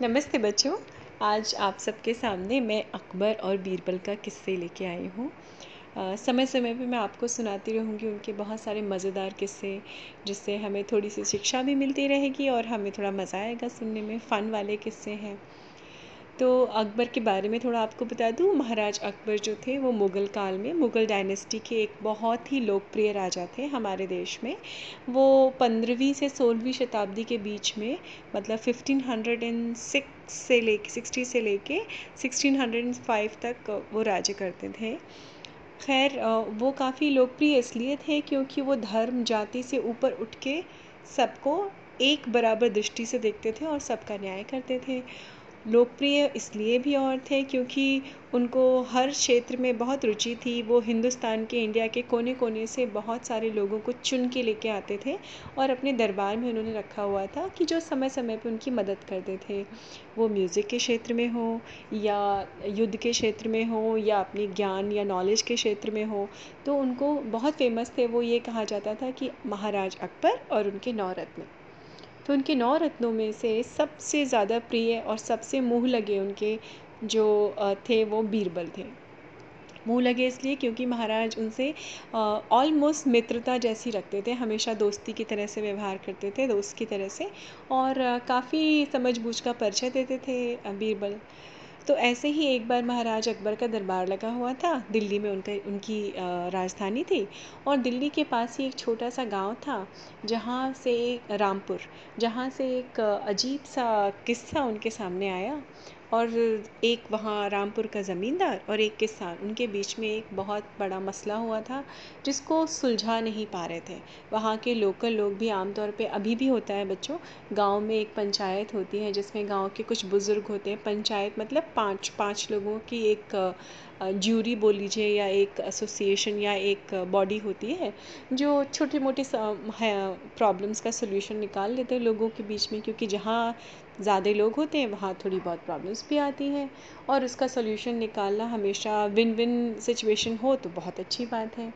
नमस्ते बच्चों, आज आप सबके सामने मैं अकबर और बीरबल का किस्से लेके आई हूँ। समय समय पे मैं आपको सुनाती रहूँगी उनके बहुत सारे मज़ेदार किस्से, जिससे हमें थोड़ी सी शिक्षा भी मिलती रहेगी और हमें थोड़ा मज़ा आएगा सुनने में, फ़न वाले किस्से हैं। तो अकबर के बारे में थोड़ा आपको बता दूँ, महाराज अकबर जो थे वो मुग़ल काल में, मुग़ल डायनेस्टी के एक बहुत ही लोकप्रिय राजा थे हमारे देश में। वो पंद्रहवीं से सोलहवीं शताब्दी के बीच में मतलब फिफ्टीन हंड्रेड एंड सिक्स से ले सिक्सटी से लेके सिक्सटीन हंड्रेड एंड फाइव तक वो राज्य करते थे। खैर वो काफ़ी लोकप्रिय इसलिए थे क्योंकि वो धर्म, जाति से ऊपर उठ के सबको एक बराबर दृष्टि से देखते थे और सबका न्याय करते थे। लोकप्रिय इसलिए भी और थे क्योंकि उनको हर क्षेत्र में बहुत रुचि थी। वो हिंदुस्तान के, इंडिया के कोने कोने से बहुत सारे लोगों को चुन के लेके आते थे और अपने दरबार में उन्होंने रखा हुआ था कि जो समय समय पे उनकी मदद करते थे। वो म्यूज़िक के क्षेत्र में हो या युद्ध के क्षेत्र में हो या अपनी ज्ञान या नॉलेज के क्षेत्र में हो तो उनको बहुत फ़ेमस थे। वो ये कहा जाता था कि महाराज अकबर और उनके नौ रत्न। तो उनके नौ रत्नों में से सबसे ज़्यादा प्रिय और सबसे मुँह लगे उनके जो थे वो बीरबल थे। मुँह लगे इसलिए क्योंकि महाराज उनसे ऑलमोस्ट मित्रता जैसी रखते थे, हमेशा दोस्ती की तरह से व्यवहार करते थे, दोस्त की तरह से, और काफ़ी समझ बूझ का परिचय देते थे बीरबल। तो ऐसे ही एक बार महाराज अकबर का दरबार लगा हुआ था, दिल्ली में उनका, उनकी राजधानी थी और दिल्ली के पास ही एक छोटा सा गाँव था, जहाँ से रामपुर, जहाँ से एक अजीब सा किस्सा उनके सामने आया। और एक वहाँ रामपुर का ज़मींदार और एक किसान, उनके बीच में एक बहुत बड़ा मसला हुआ था, जिसको सुलझा नहीं पा रहे थे। वहाँ के लोकल लोग भी आमतौर पे, अभी भी होता है बच्चों, गाँव में एक पंचायत होती है, जिसमें गाँव के कुछ बुज़ुर्ग होते हैं। पंचायत मतलब पाँच पाँच लोगों की एक ज्यूरी बोल लीजिए या एक एसोसिएशन या एक बॉडी होती है, जो छोटे मोटे प्रॉब्लम्स का सोल्यूशन निकाल लेते हैं लोगों के बीच में, क्योंकि जहाँ ज़्यादा लोग होते हैं, वहाँ थोड़ी बहुत प्रॉब्लम्स भी आती हैं और उसका सोल्यूशन निकालना हमेशा विन विन सिचुएशन हो तो बहुत अच्छी बात है।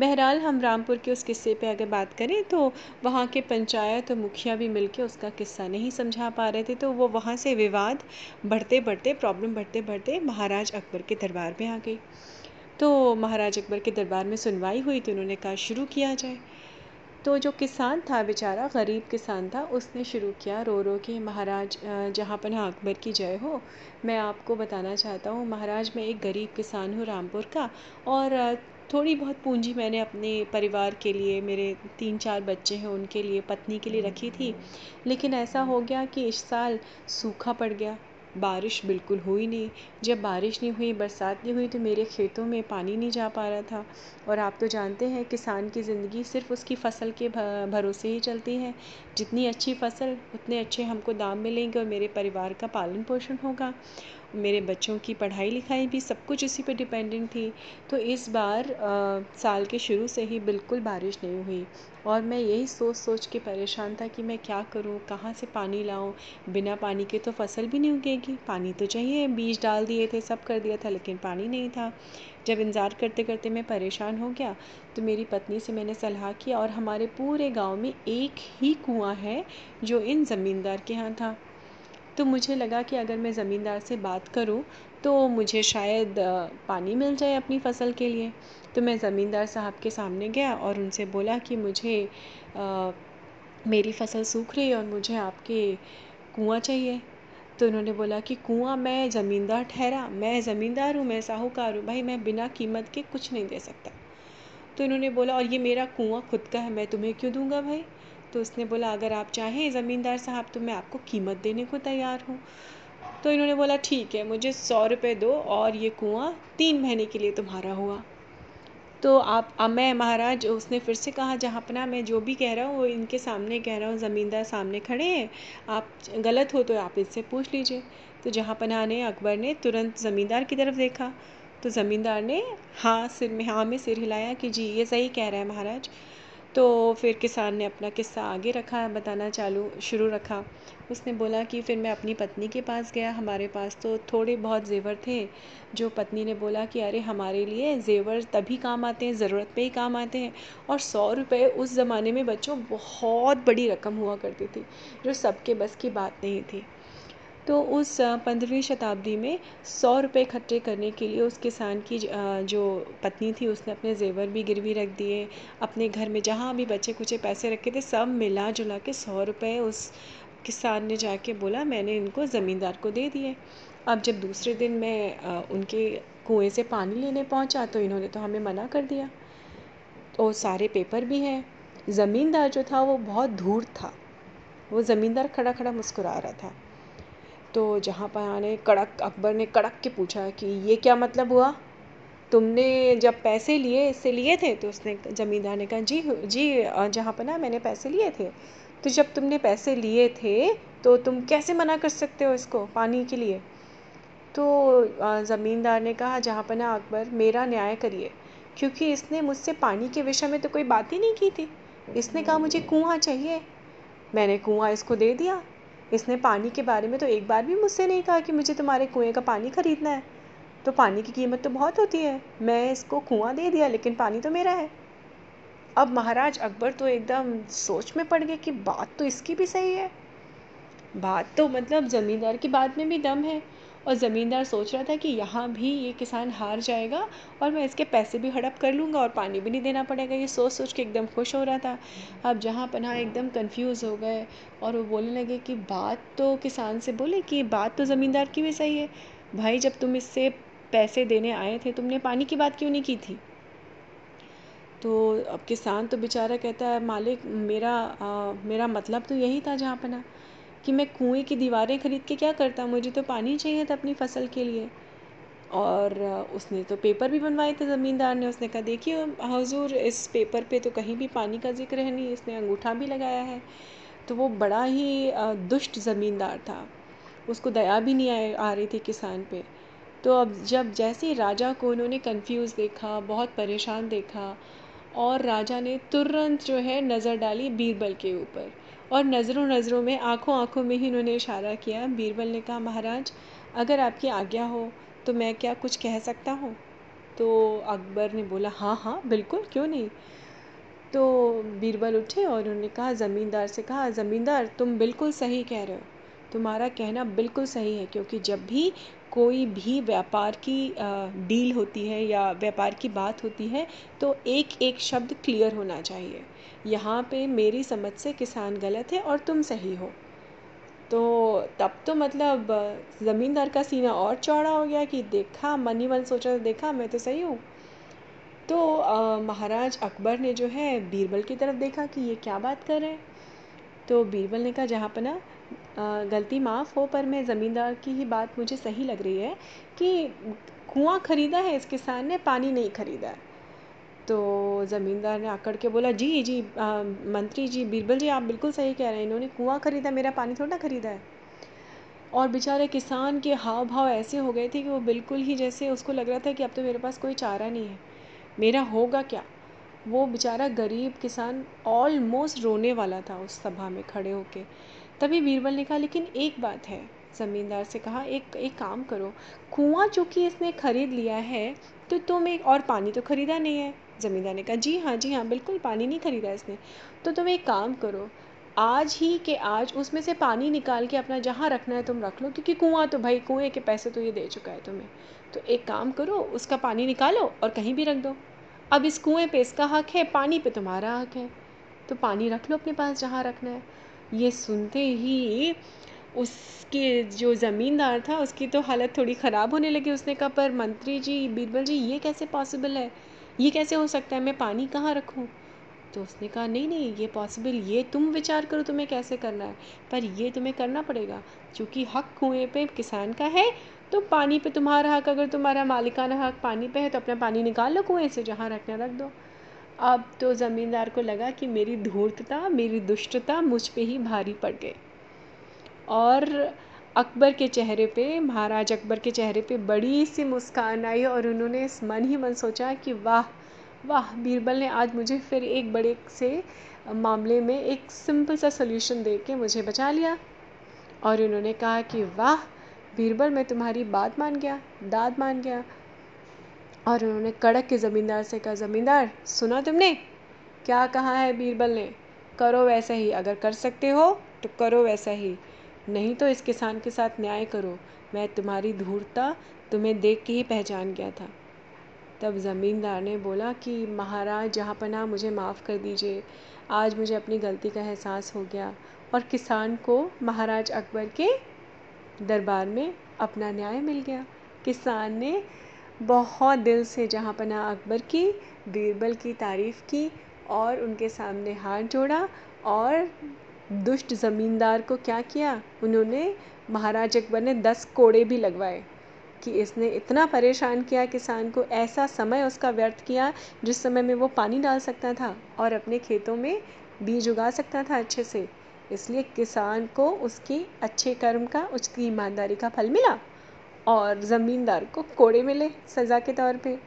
बहरहाल, हम रामपुर के उस किस्से पे अगर बात करें तो वहाँ के पंचायत और मुखिया भी मिलके उसका किस्सा नहीं समझा पा रहे थे तो वो वहाँ से विवाद बढ़ते बढ़ते प्रॉब्लम बढ़ते बढ़ते महाराज अकबर के दरबार में आ गई। तो महाराज अकबर के दरबार में सुनवाई हुई तो उन्होंने कहा, शुरू किया जाए। तो जो किसान था, बेचारा, गरीब किसान था, उसने शुरू किया रो रो के, महाराज जहाँ पर अकबर की जय हो, मैं आपको बताना चाहता हूँ, महाराज, मैं एक गरीब किसान हूँ रामपुर का, और थोड़ी बहुत पूंजी मैंने अपने परिवार के लिए, मेरे तीन चार बच्चे हैं, उनके लिए, पत्नी के लिए रखी थी, लेकिन ऐसा हो गया कि इस साल सूखा पड़ गया बारिश बिल्कुल हुई नहीं। जब बारिश नहीं हुई बरसात नहीं हुई तो मेरे खेतों में पानी नहीं जा पा रहा था। और आप तो जानते हैं किसान की ज़िंदगी सिर्फ़ उसकी फ़सल के भरोसे ही चलती है। जितनी अच्छी फ़सल उतने अच्छे हमको दाम मिलेंगे और मेरे परिवार का पालन पोषण होगा। मेरे बच्चों की पढ़ाई लिखाई भी सब कुछ इसी पे डिपेंडेंट थी। तो इस बार आ, साल के शुरू से ही बिल्कुल बारिश नहीं हुई। और मैं यही सोच सोच के परेशान था कि मैं क्या करूँ, कहाँ से पानी लाऊँ? बिना पानी के तो फ़सल भी नहीं उगेगी। पानी तो चाहिए, बीज डाल दिए थे, सब कर दिया था, लेकिन पानी नहीं था। जब इंतज़ार करते करते मैं परेशान हो गया तो मेरी पत्नी से मैंने सलाह किया और हमारे पूरे गाँव में एक ही कुआँ है जो इन ज़मींदार के यहाँ था। तो मुझे लगा कि अगर मैं ज़मींदार से बात करूँ तो मुझे शायद पानी मिल जाए अपनी फ़सल के लिए। तो मैं ज़मींदार साहब के सामने गया और उनसे बोला कि मुझे मेरी फ़सल सूख रही है और मुझे आपके कुआँ चाहिए। तो उन्होंने बोला कि कुआँ मैं ज़मींदार ठहरा, मैं ज़मींदार हूँ, मैं साहूकार हूँ, भाई मैं बिना कीमत के कुछ नहीं दे सकता। तो इन्होंने बोला और ये मेरा कुआँ खुद का है, मैं तुम्हें क्यों दूँगा भाई? तो उसने बोला, अगर आप चाहें ज़मींदार साहब तो मैं आपको कीमत देने को तैयार हूँ। तो इन्होंने बोला, ठीक है, मुझे सौ रुपये दो और ये कुआँ तीन महीने के लिए तुम्हारा हुआ। तो आप मैं महाराज, उसने फिर से कहा जहाँ अपना मैं जो भी कह रहा हूँ, वो इनके सामने कह रहा हूँ, ज़मींदार सामने खड़े हैं। आप गलत हो तो आप इनसे पूछ लीजिए। तो जहाँ पना ने, अकबर ने तुरंत ज़मींदार की तरफ़ देखा। तो ज़मींदार ने हाँ सिर में हाँ में सिर हिलाया कि जी, ये सही कह रहा है महाराज। तो फिर किसान ने अपना किस्सा आगे रखा, बताना चालू, शुरू रखा। उसने बोला कि फिर मैं अपनी पत्नी के पास गया। हमारे पास तो थोड़े बहुत जेवर थे। जो पत्नी ने बोला कि अरे, हमारे लिए जेवर तभी काम आते हैं, ज़रूरत पे ही काम आते हैं। और सौ रुपये उस ज़माने में बच्चों बहुत बड़ी रकम हुआ करती थी, जो सबके बस की बात नहीं थी। तो उस पंद्रहवीं शताब्दी में सौ रुपये इकट्ठे करने के लिए उस किसान की जो पत्नी थी, उसने अपने जेवर भी गिरवी रख दिए, अपने घर में जहाँ भी बचे कुचे पैसे रखे थे, सब मिला जुला के सौ रुपये उस किसान ने जाके बोला, मैंने इनको ज़मींदार को दे दिए। अब जब दूसरे दिन मैं उनके कुएँ से पानी लेने पहुँचा तो इन्होंने तो हमें मना कर दिया। तो सारे पेपर भी हैं। ज़मींदार जो था, वो बहुत धूर्त था। वो ज़मींदार खड़ा खड़ा मुस्कुरा रहा था। तो जहाँ पर ने कड़क, अकबर ने कड़क के पूछा कि ये क्या मतलब हुआ? तुमने जब पैसे लिए, इससे लिए थे? तो उसने ज़मींदार ने कहा, जी जी जहाँ पर ना मैंने पैसे लिए थे। तो जब तुमने पैसे लिए थे तो तुम कैसे मना कर सकते हो इसको पानी के लिए? तो ज़मींदार ने कहा, जहाँ पर ना अकबर, मेरा न्याय करिए। क्योंकि इसने मुझसे पानी के विषय में तो कोई बात ही नहीं की थी। इसने कहा, मुझे कुआँ चाहिए। मैंने कुआँ इसको दे दिया। इसने पानी के बारे में तो एक बार भी मुझसे नहीं कहा कि मुझे तुम्हारे कुएँ का पानी खरीदना है। तो पानी की कीमत तो बहुत होती है। मैं इसको कुआँ दे दिया, लेकिन पानी तो मेरा है। अब महाराज अकबर तो एकदम सोच में पड़ गए कि बात तो इसकी भी सही है। बात तो मतलब ज़मींदार की बात में भी दम है। और ज़मींदार सोच रहा था कि यहाँ भी ये किसान हार जाएगा और मैं इसके पैसे भी हड़प कर लूँगा और पानी भी नहीं देना पड़ेगा। ये सोच सोच के एकदम खुश हो रहा था। अब जहाँ पना एकदम कंफ्यूज हो गए और वो बोलने लगे कि बात तो किसान से बोले कि बात तो ज़मींदार की भी सही है। भाई जब तुम इससे पैसे देने आए थे तुमने पानी की बात क्यों नहीं की थी? तो अब किसान तो बेचारा कहता है मालिक मेरा आ, मेरा मतलब तो यही था जहाँ पना कि मैं कुएँ की दीवारें खरीद के क्या करता? मुझे तो पानी चाहिए था अपनी फ़सल के लिए। और उसने तो पेपर भी बनवाए थे, ज़मींदार ने। उसने कहा, देखिए, हजूर, इस पेपर पे तो कहीं भी पानी का ज़िक्र है नहीं। इसने अंगूठा भी लगाया है। तो वो बड़ा ही दुष्ट ज़मींदार था। उसको दया भी नहीं आ रही थी किसान पे। तो अब जब जैसे ही राजा को उन्होंने कंफ्यूज देखा, बहुत परेशान देखा, और राजा ने तुरंत जो है नज़र डाली बीरबल के ऊपर। और नज़रों नज़रों में, आँखों आँखों में ही उन्होंने इशारा किया, बीरबल ने कहा, महाराज, अगर आपकी आज्ञा हो तो मैं क्या कुछ कह सकता हूँ? तो अकबर ने बोला हाँ हाँ बिल्कुल, क्यों नहीं? तो बीरबल उठे और उन्होंने कहा, ज़मींदार से कहा, ज़मींदार, तुम बिल्कुल सही कह रहे हो। तुम्हारा कहना बिल्कुल सही है, क्योंकि जब भी कोई भी व्यापार की डील होती है या व्यापार की बात होती है तो एक एक शब्द क्लियर होना चाहिए। यहाँ पे मेरी समझ से किसान गलत है और तुम सही हो। तो तब तो मतलब ज़मींदार का सीना और चौड़ा हो गया कि देखा, मन ही मन सोचा देखा, मैं तो सही हूँ। तो महाराज अकबर ने जो है बीरबल की तरफ़ देखा कि ये क्या बात कर रहे हैं। तो बीरबल ने कहा, जहाँ पर ना गलती माफ़ हो पर मैं ज़मींदार की ही बात मुझे सही लग रही है कि कुआँ ख़रीदा है इस किसान ने पानी नहीं ख़रीदा है। तो ज़मींदार ने आकड़ के बोला जी जी आ, मंत्री जी बीरबल जी आप बिल्कुल सही कह रहे हैं इन्होंने कुआँ ख़रीदा मेरा पानी थोड़ा ख़रीदा है। और बेचारे किसान के हाव भाव ऐसे हो गए थे कि वो बिल्कुल ही जैसे उसको लग रहा था कि अब तो मेरे पास कोई चारा नहीं है मेरा होगा क्या? वो बेचारा गरीब किसान ऑलमोस्ट रोने वाला था उस सभा में खड़े होके। तभी बीरबल ने कहा, लेकिन एक बात है, ज़मींदार से कहा, एक एक काम करो, कुआँ चूँकि इसने ख़रीद लिया है तो तुम एक और पानी तो ख़रीदा नहीं है। ज़मींदार ने कहा, जी हाँ जी हाँ बिल्कुल पानी नहीं ख़रीदा इसने। तो तुम एक काम करो, आज ही के आज उसमें से पानी निकाल के अपना जहाँ रखना है तुम रख लो, क्योंकि कुआँ तो भाई, कुएँ के पैसे तो ये दे चुका है तुम्हें। तो एक काम करो, उसका पानी निकालो और कहीं भी रख दो। अब इस कुएँ पे इसका हक है, पानी पे तुम्हारा हक है। तो पानी रख लो अपने पास जहाँ रखना है। ये सुनते ही उसके जो ज़मींदार था, उसकी तो हालत थोड़ी ख़राब होने लगी उसने कहा, पर मंत्री जी, बीरबल जी, ये कैसे पॉसिबल है? ये कैसे हो सकता है? मैं पानी कहाँ रखूँ? तो उसने कहा, नहीं नहीं, ये पॉसिबल ये तुम विचार करो तुम्हें कैसे करना है। पर ये तुम्हें करना पड़ेगा क्योंकि हक कुएँ पे किसान का है तो पानी पे तुम्हारा हक, अगर तुम्हारा मालिकाना हक पानी पे है तो अपना पानी निकाल लो कुएँ से, जहाँ रखना रख दो। अब तो ज़मींदार को लगा कि मेरी धूर्तता, मेरी दुष्टता मुझ पे ही भारी पड़ गई। और अकबर के चेहरे पे, महाराज अकबर के चेहरे पे बड़ी सी मुस्कान आई और उन्होंने इस मन ही मन सोचा कि वाह वाह, बीरबल ने आज मुझे फिर एक बड़े से मामले में एक सिंपल सा सोल्यूशन दे के मुझे बचा लिया। और उन्होंने कहा कि वाह, बीरबल, मैं तुम्हारी बात मान गया, दाद मान गया। और उन्होंने कड़क के ज़मींदार से कहा, ज़मींदार, सुना तुमने? क्या कहा है बीरबल ने? करो वैसा ही, अगर कर सकते हो तो करो वैसा ही। नहीं तो इस किसान के साथ न्याय करो। मैं तुम्हारी धूर्ता तुम्हें देख के ही पहचान गया था। तब ज़मींदार ने बोला कि, महाराज, जहाँ पना मुझे माफ़ कर दीजिए। आज मुझे अपनी गलती का एहसास हो गया और किसान को महाराज अकबर के दरबार में अपना न्याय मिल गया। किसान ने बहुत दिल से जहाँ पना अकबर की, बीरबल की तारीफ़ की और उनके सामने हाथ जोड़ा और दुष्ट ज़मींदार को क्या किया? उन्होंने महाराज अकबर ने दस कोड़े भी लगवाए कि इसने इतना परेशान किया किसान को, ऐसा समय उसका व्यर्थ किया जिस समय में वो पानी डाल सकता था और अपने खेतों में बीज उगा सकता था अच्छे से। इसलिए किसान को उसकी अच्छे कर्म का, उसकी ईमानदारी का फल मिला। और ज़मींदार को कोड़े मिले सज़ा के तौर पे।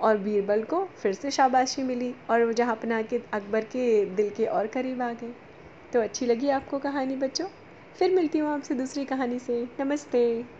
और बीरबल को फिर से शाबाशी मिली और वो जहाँ अपना के, अकबर के दिल के और करीब आ गए। तो अच्छी लगी आपको कहानी बच्चों। फिर मिलती हूँ आपसे दूसरी कहानी से। नमस्ते।